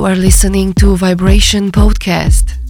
You are listening to Vibration Podcast.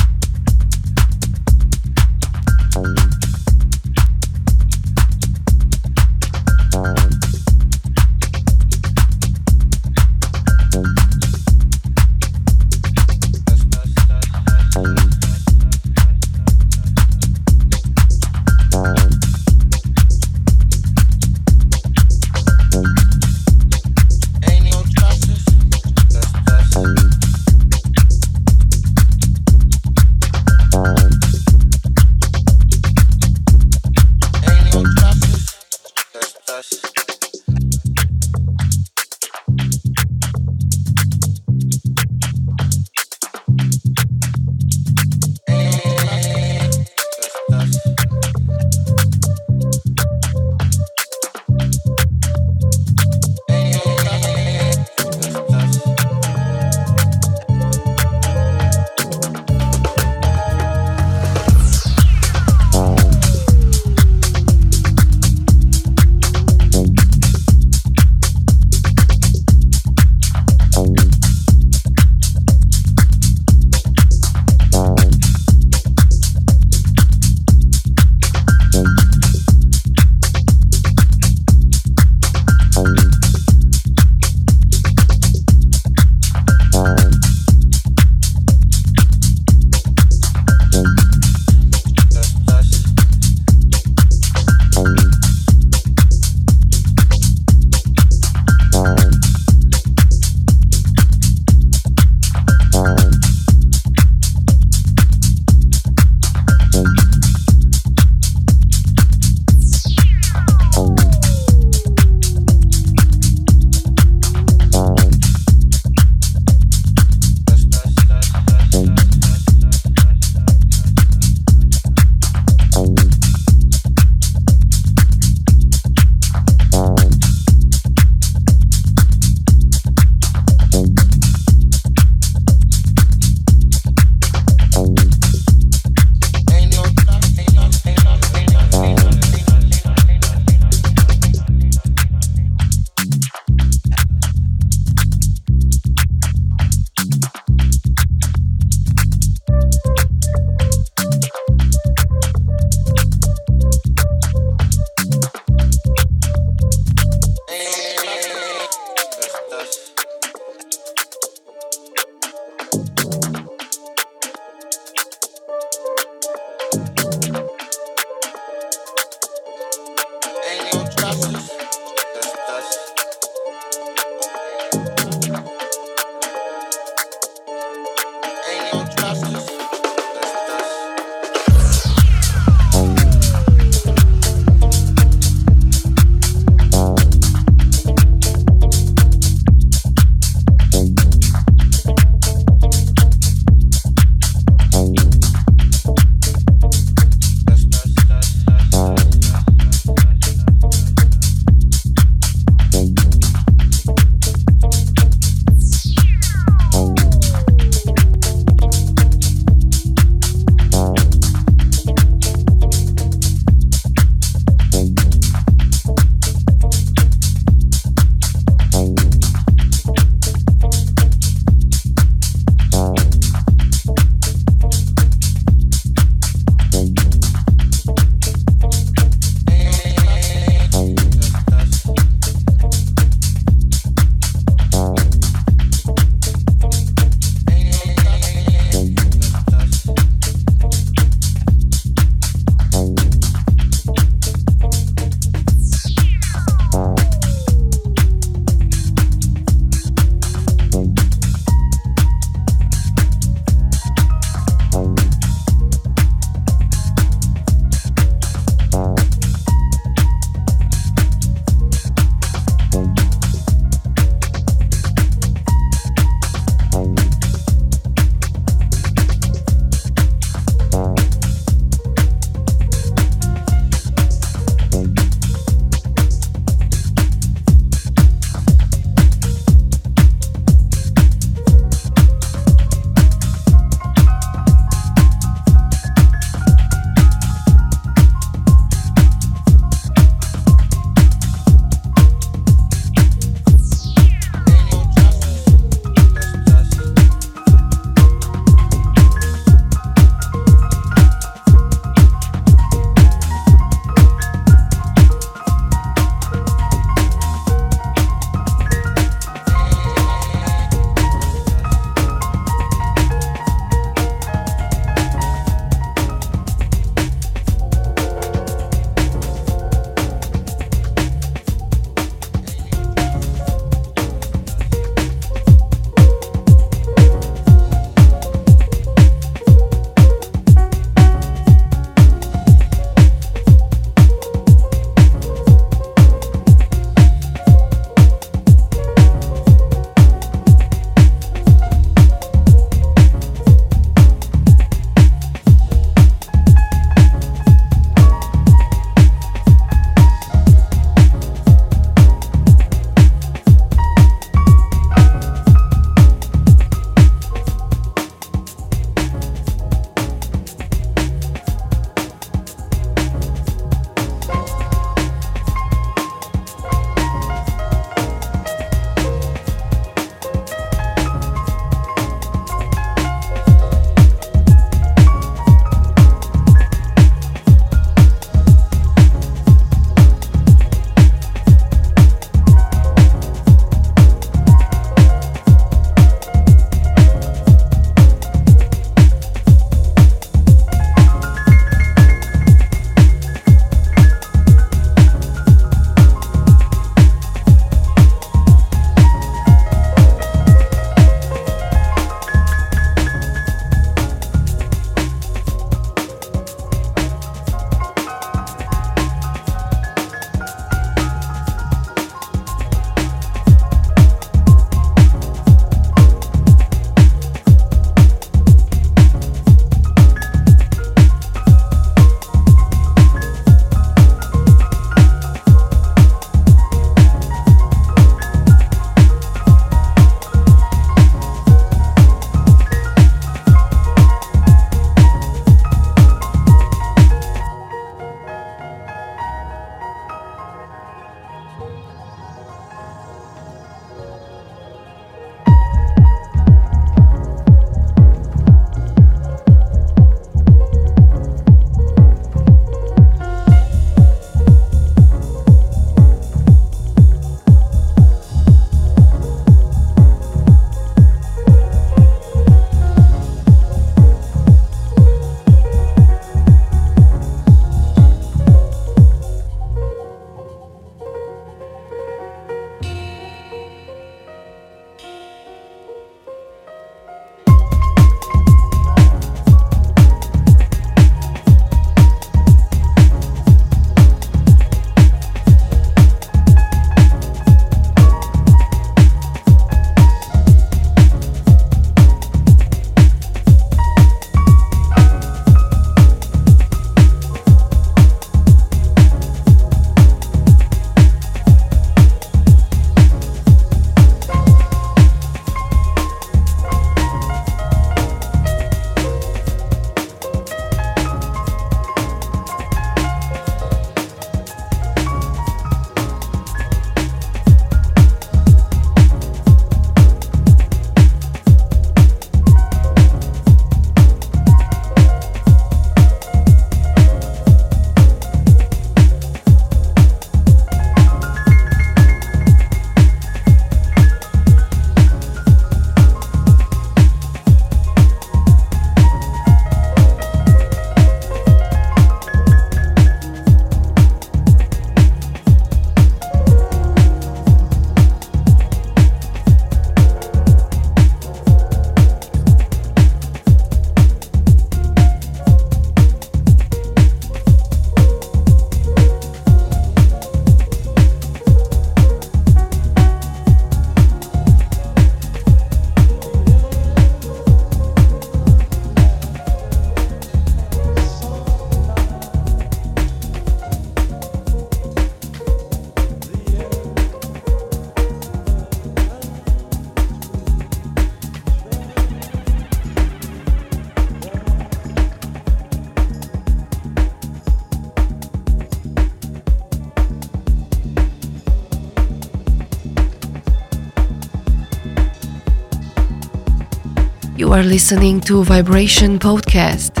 You are listening to Vibration Podcast.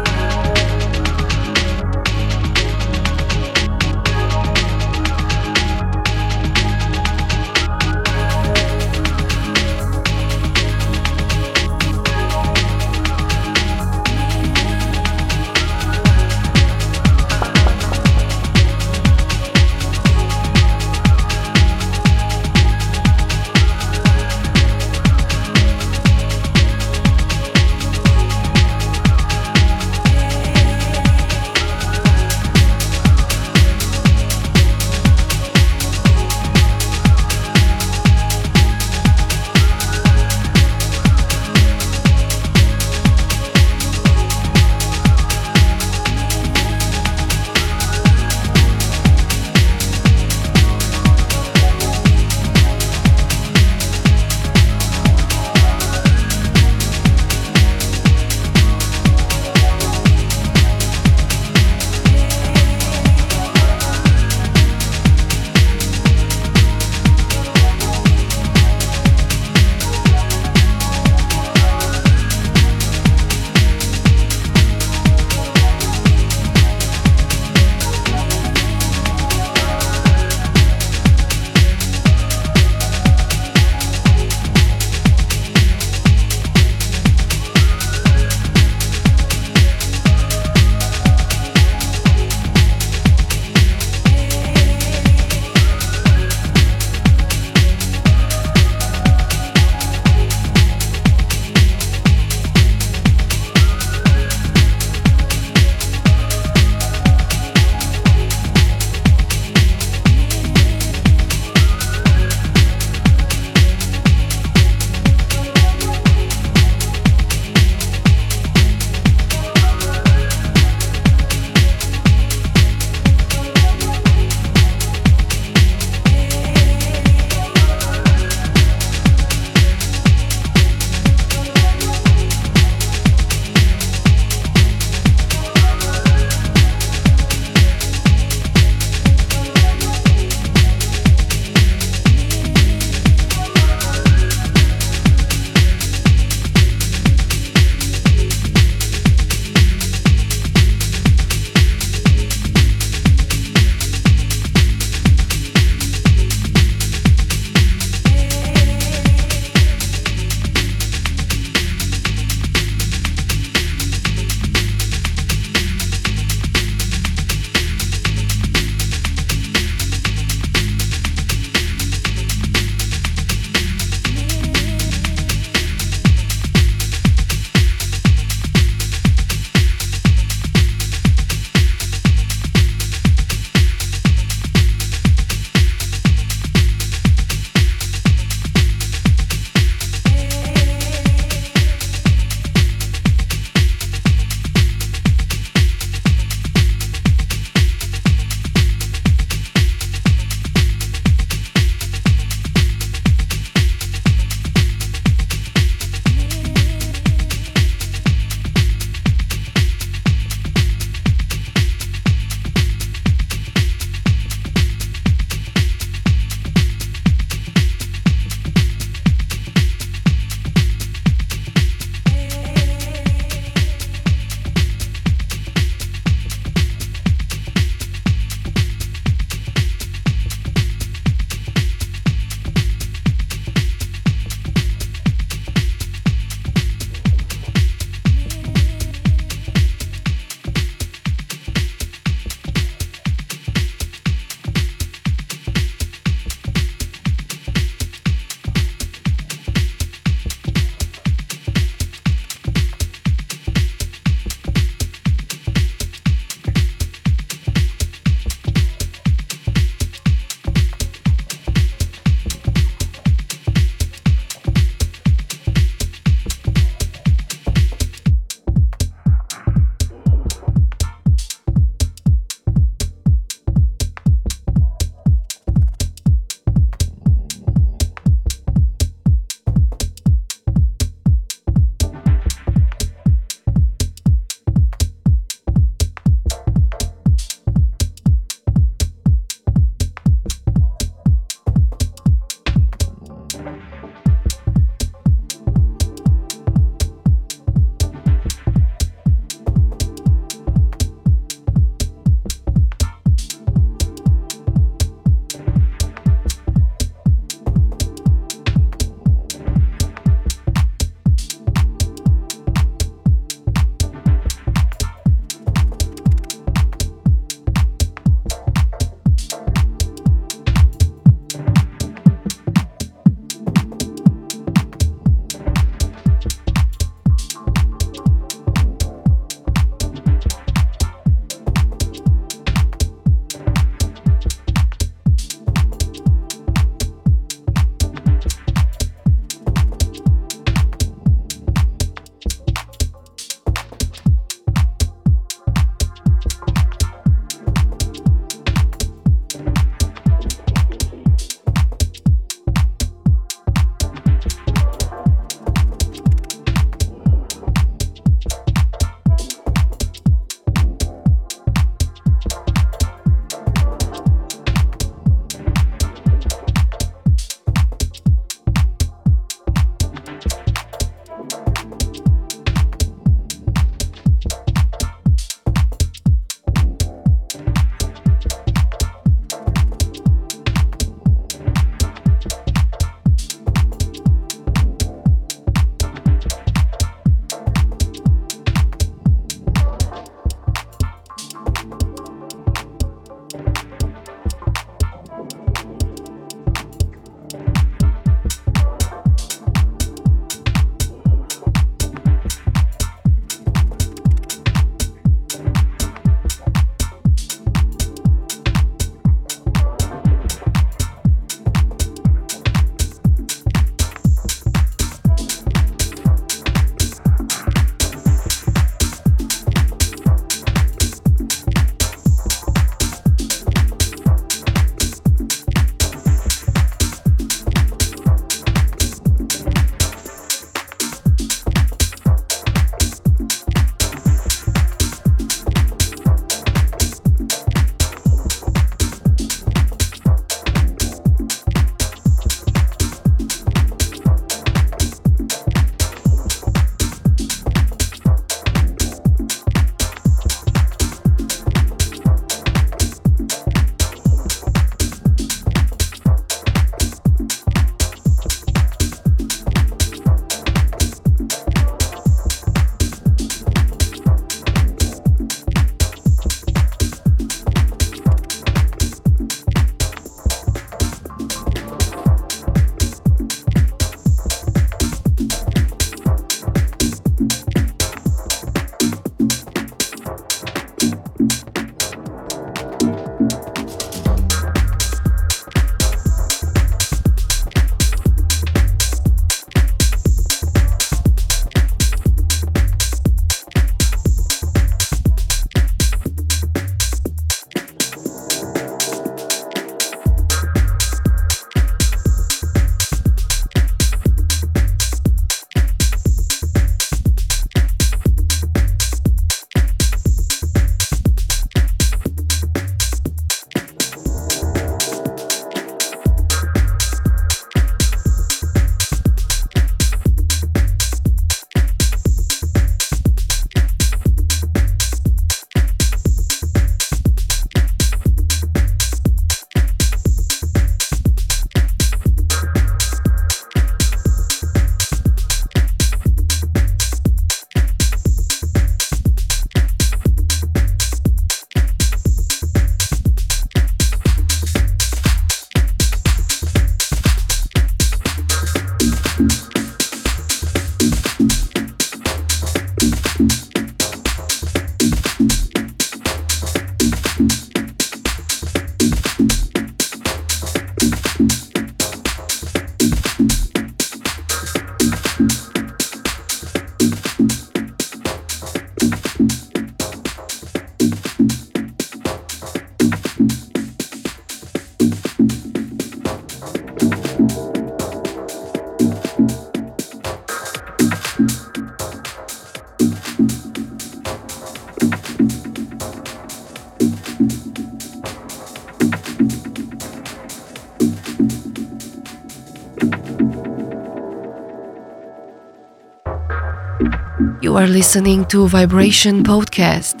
Are listening to Vibration Podcast.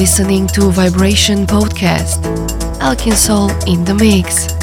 Listening to Vibration Podcast. Elchinsoul in the mix.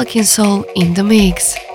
Soul in the mix.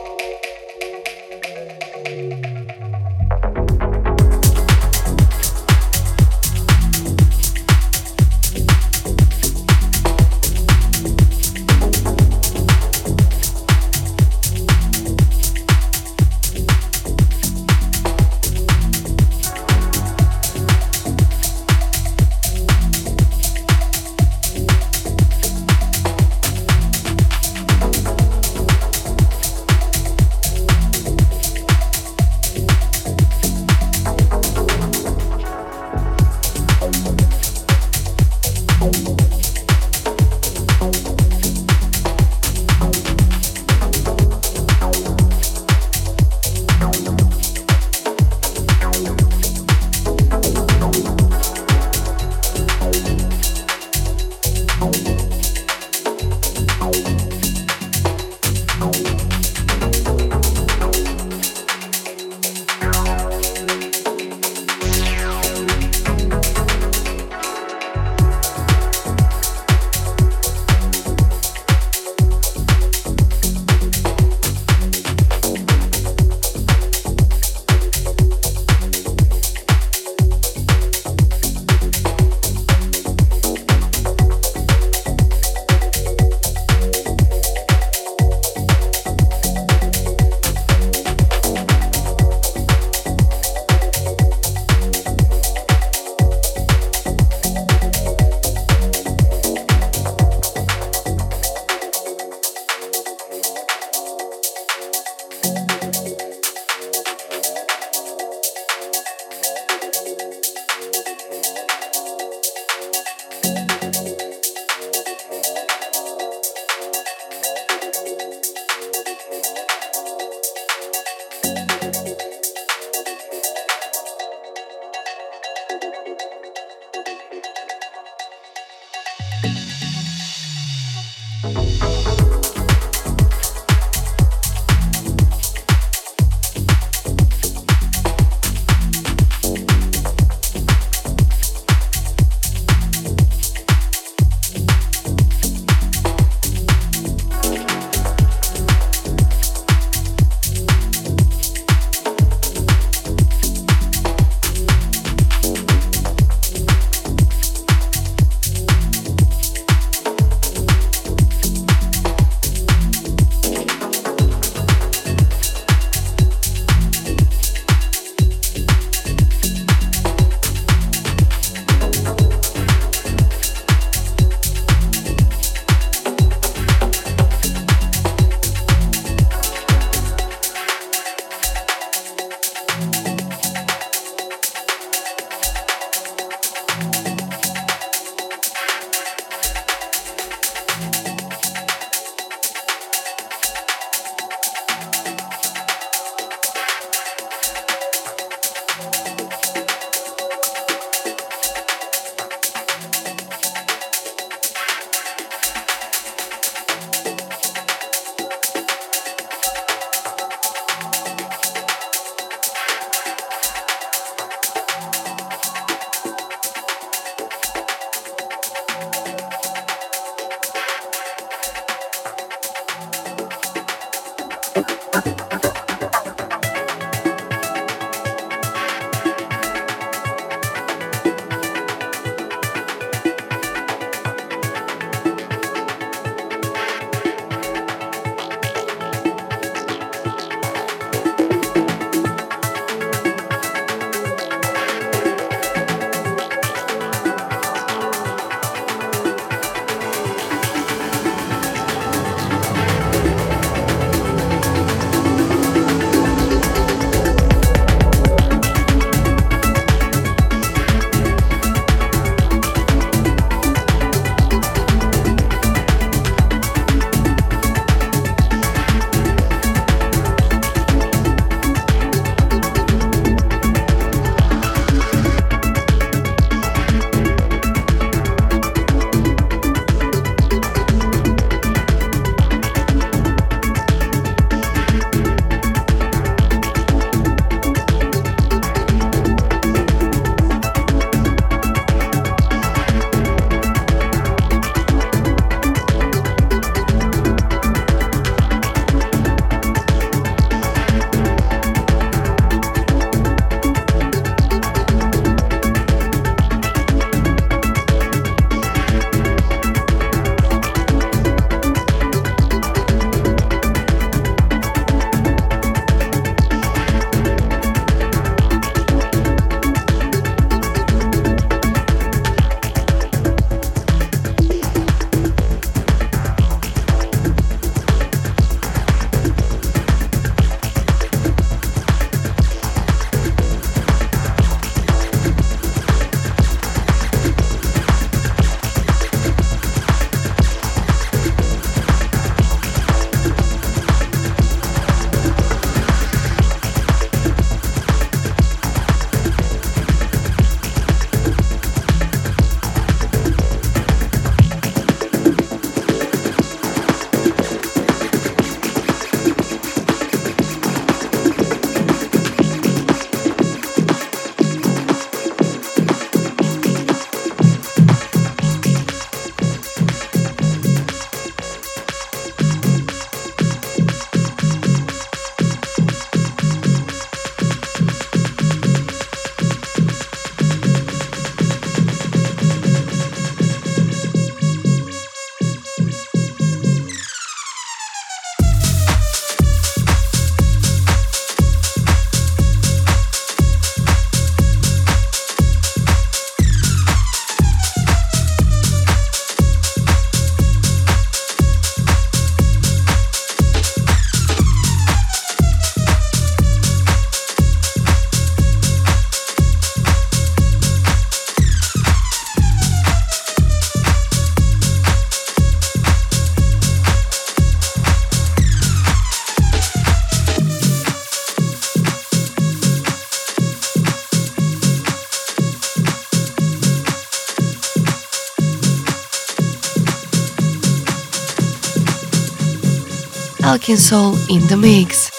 Elchinsoul in the mix.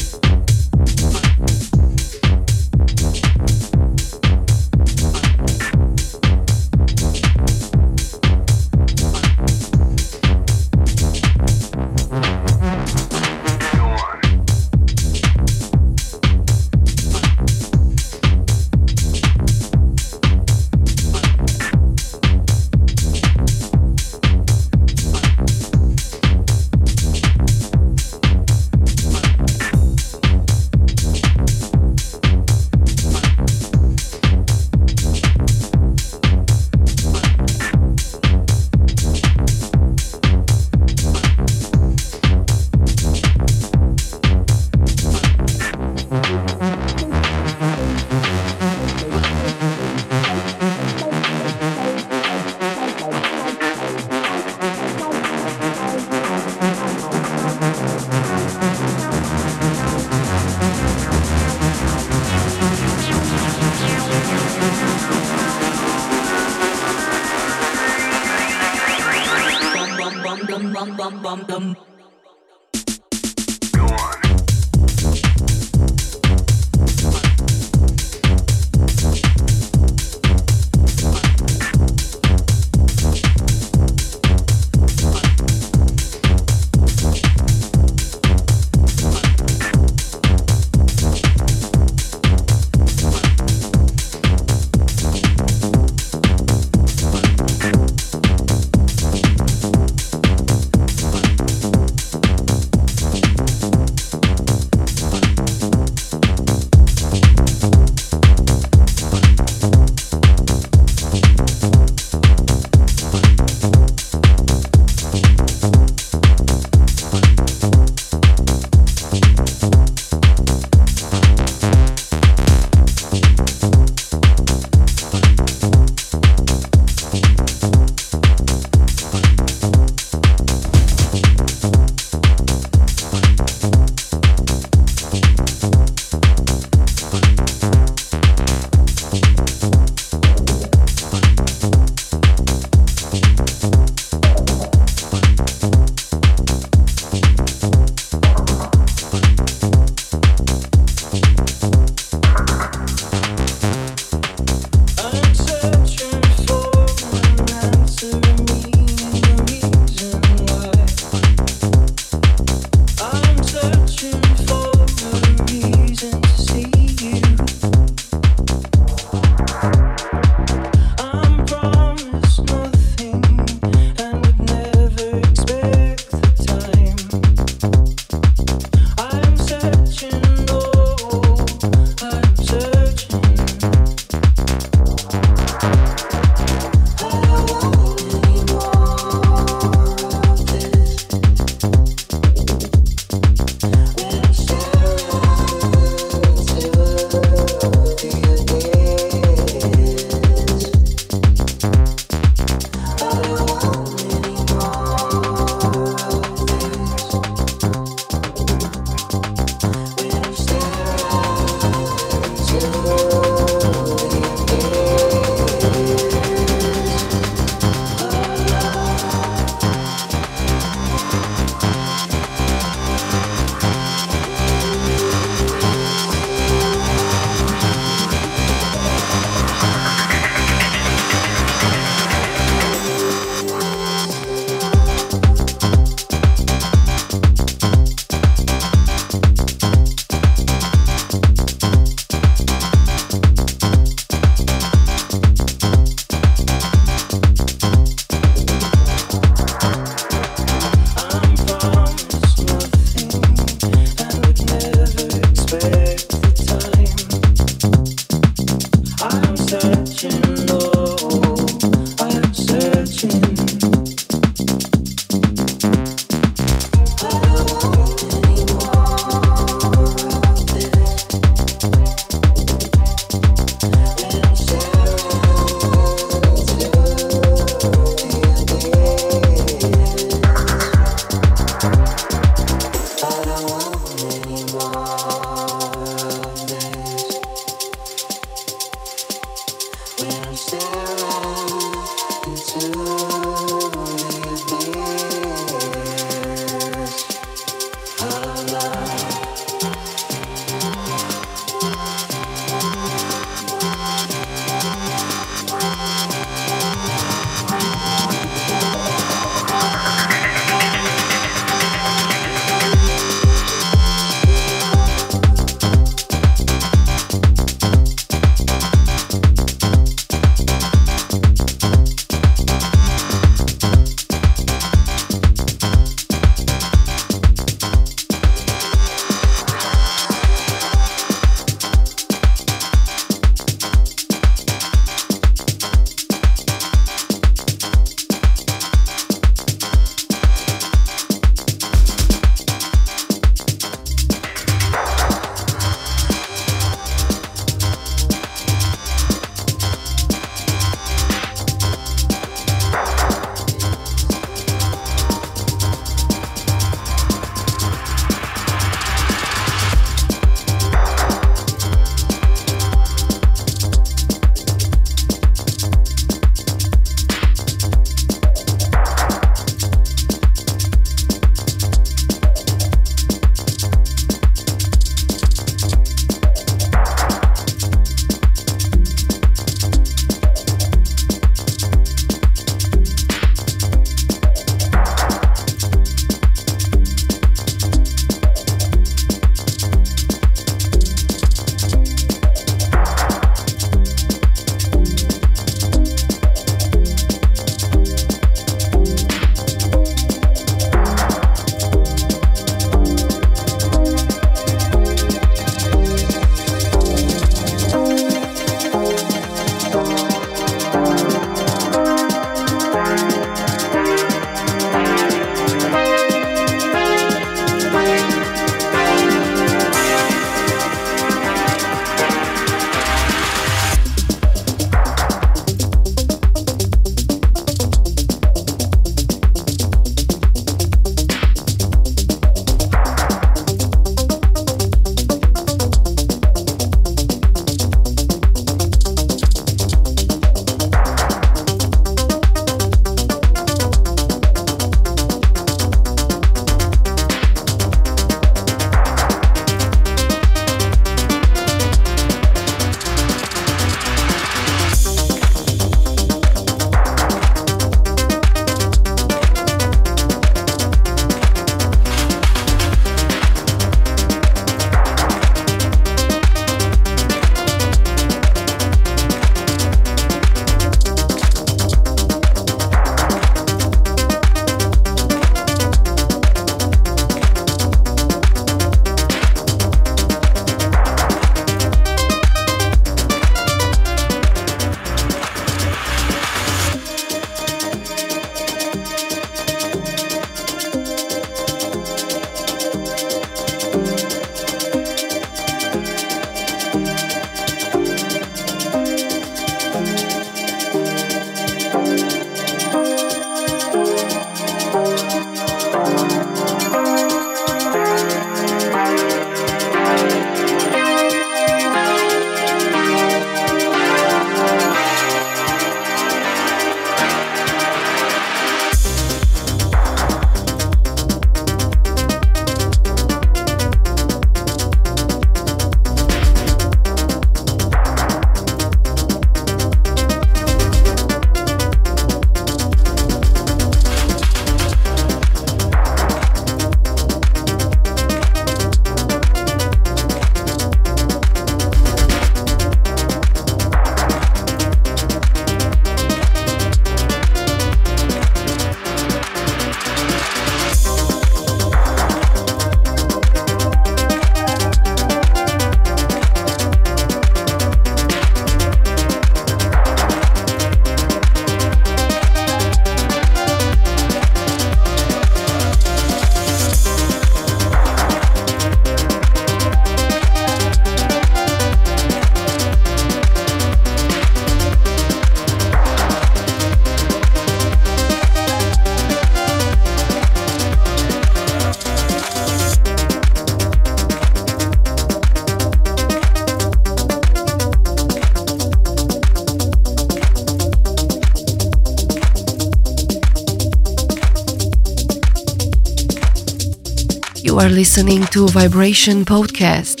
Listening to Vibration Podcast.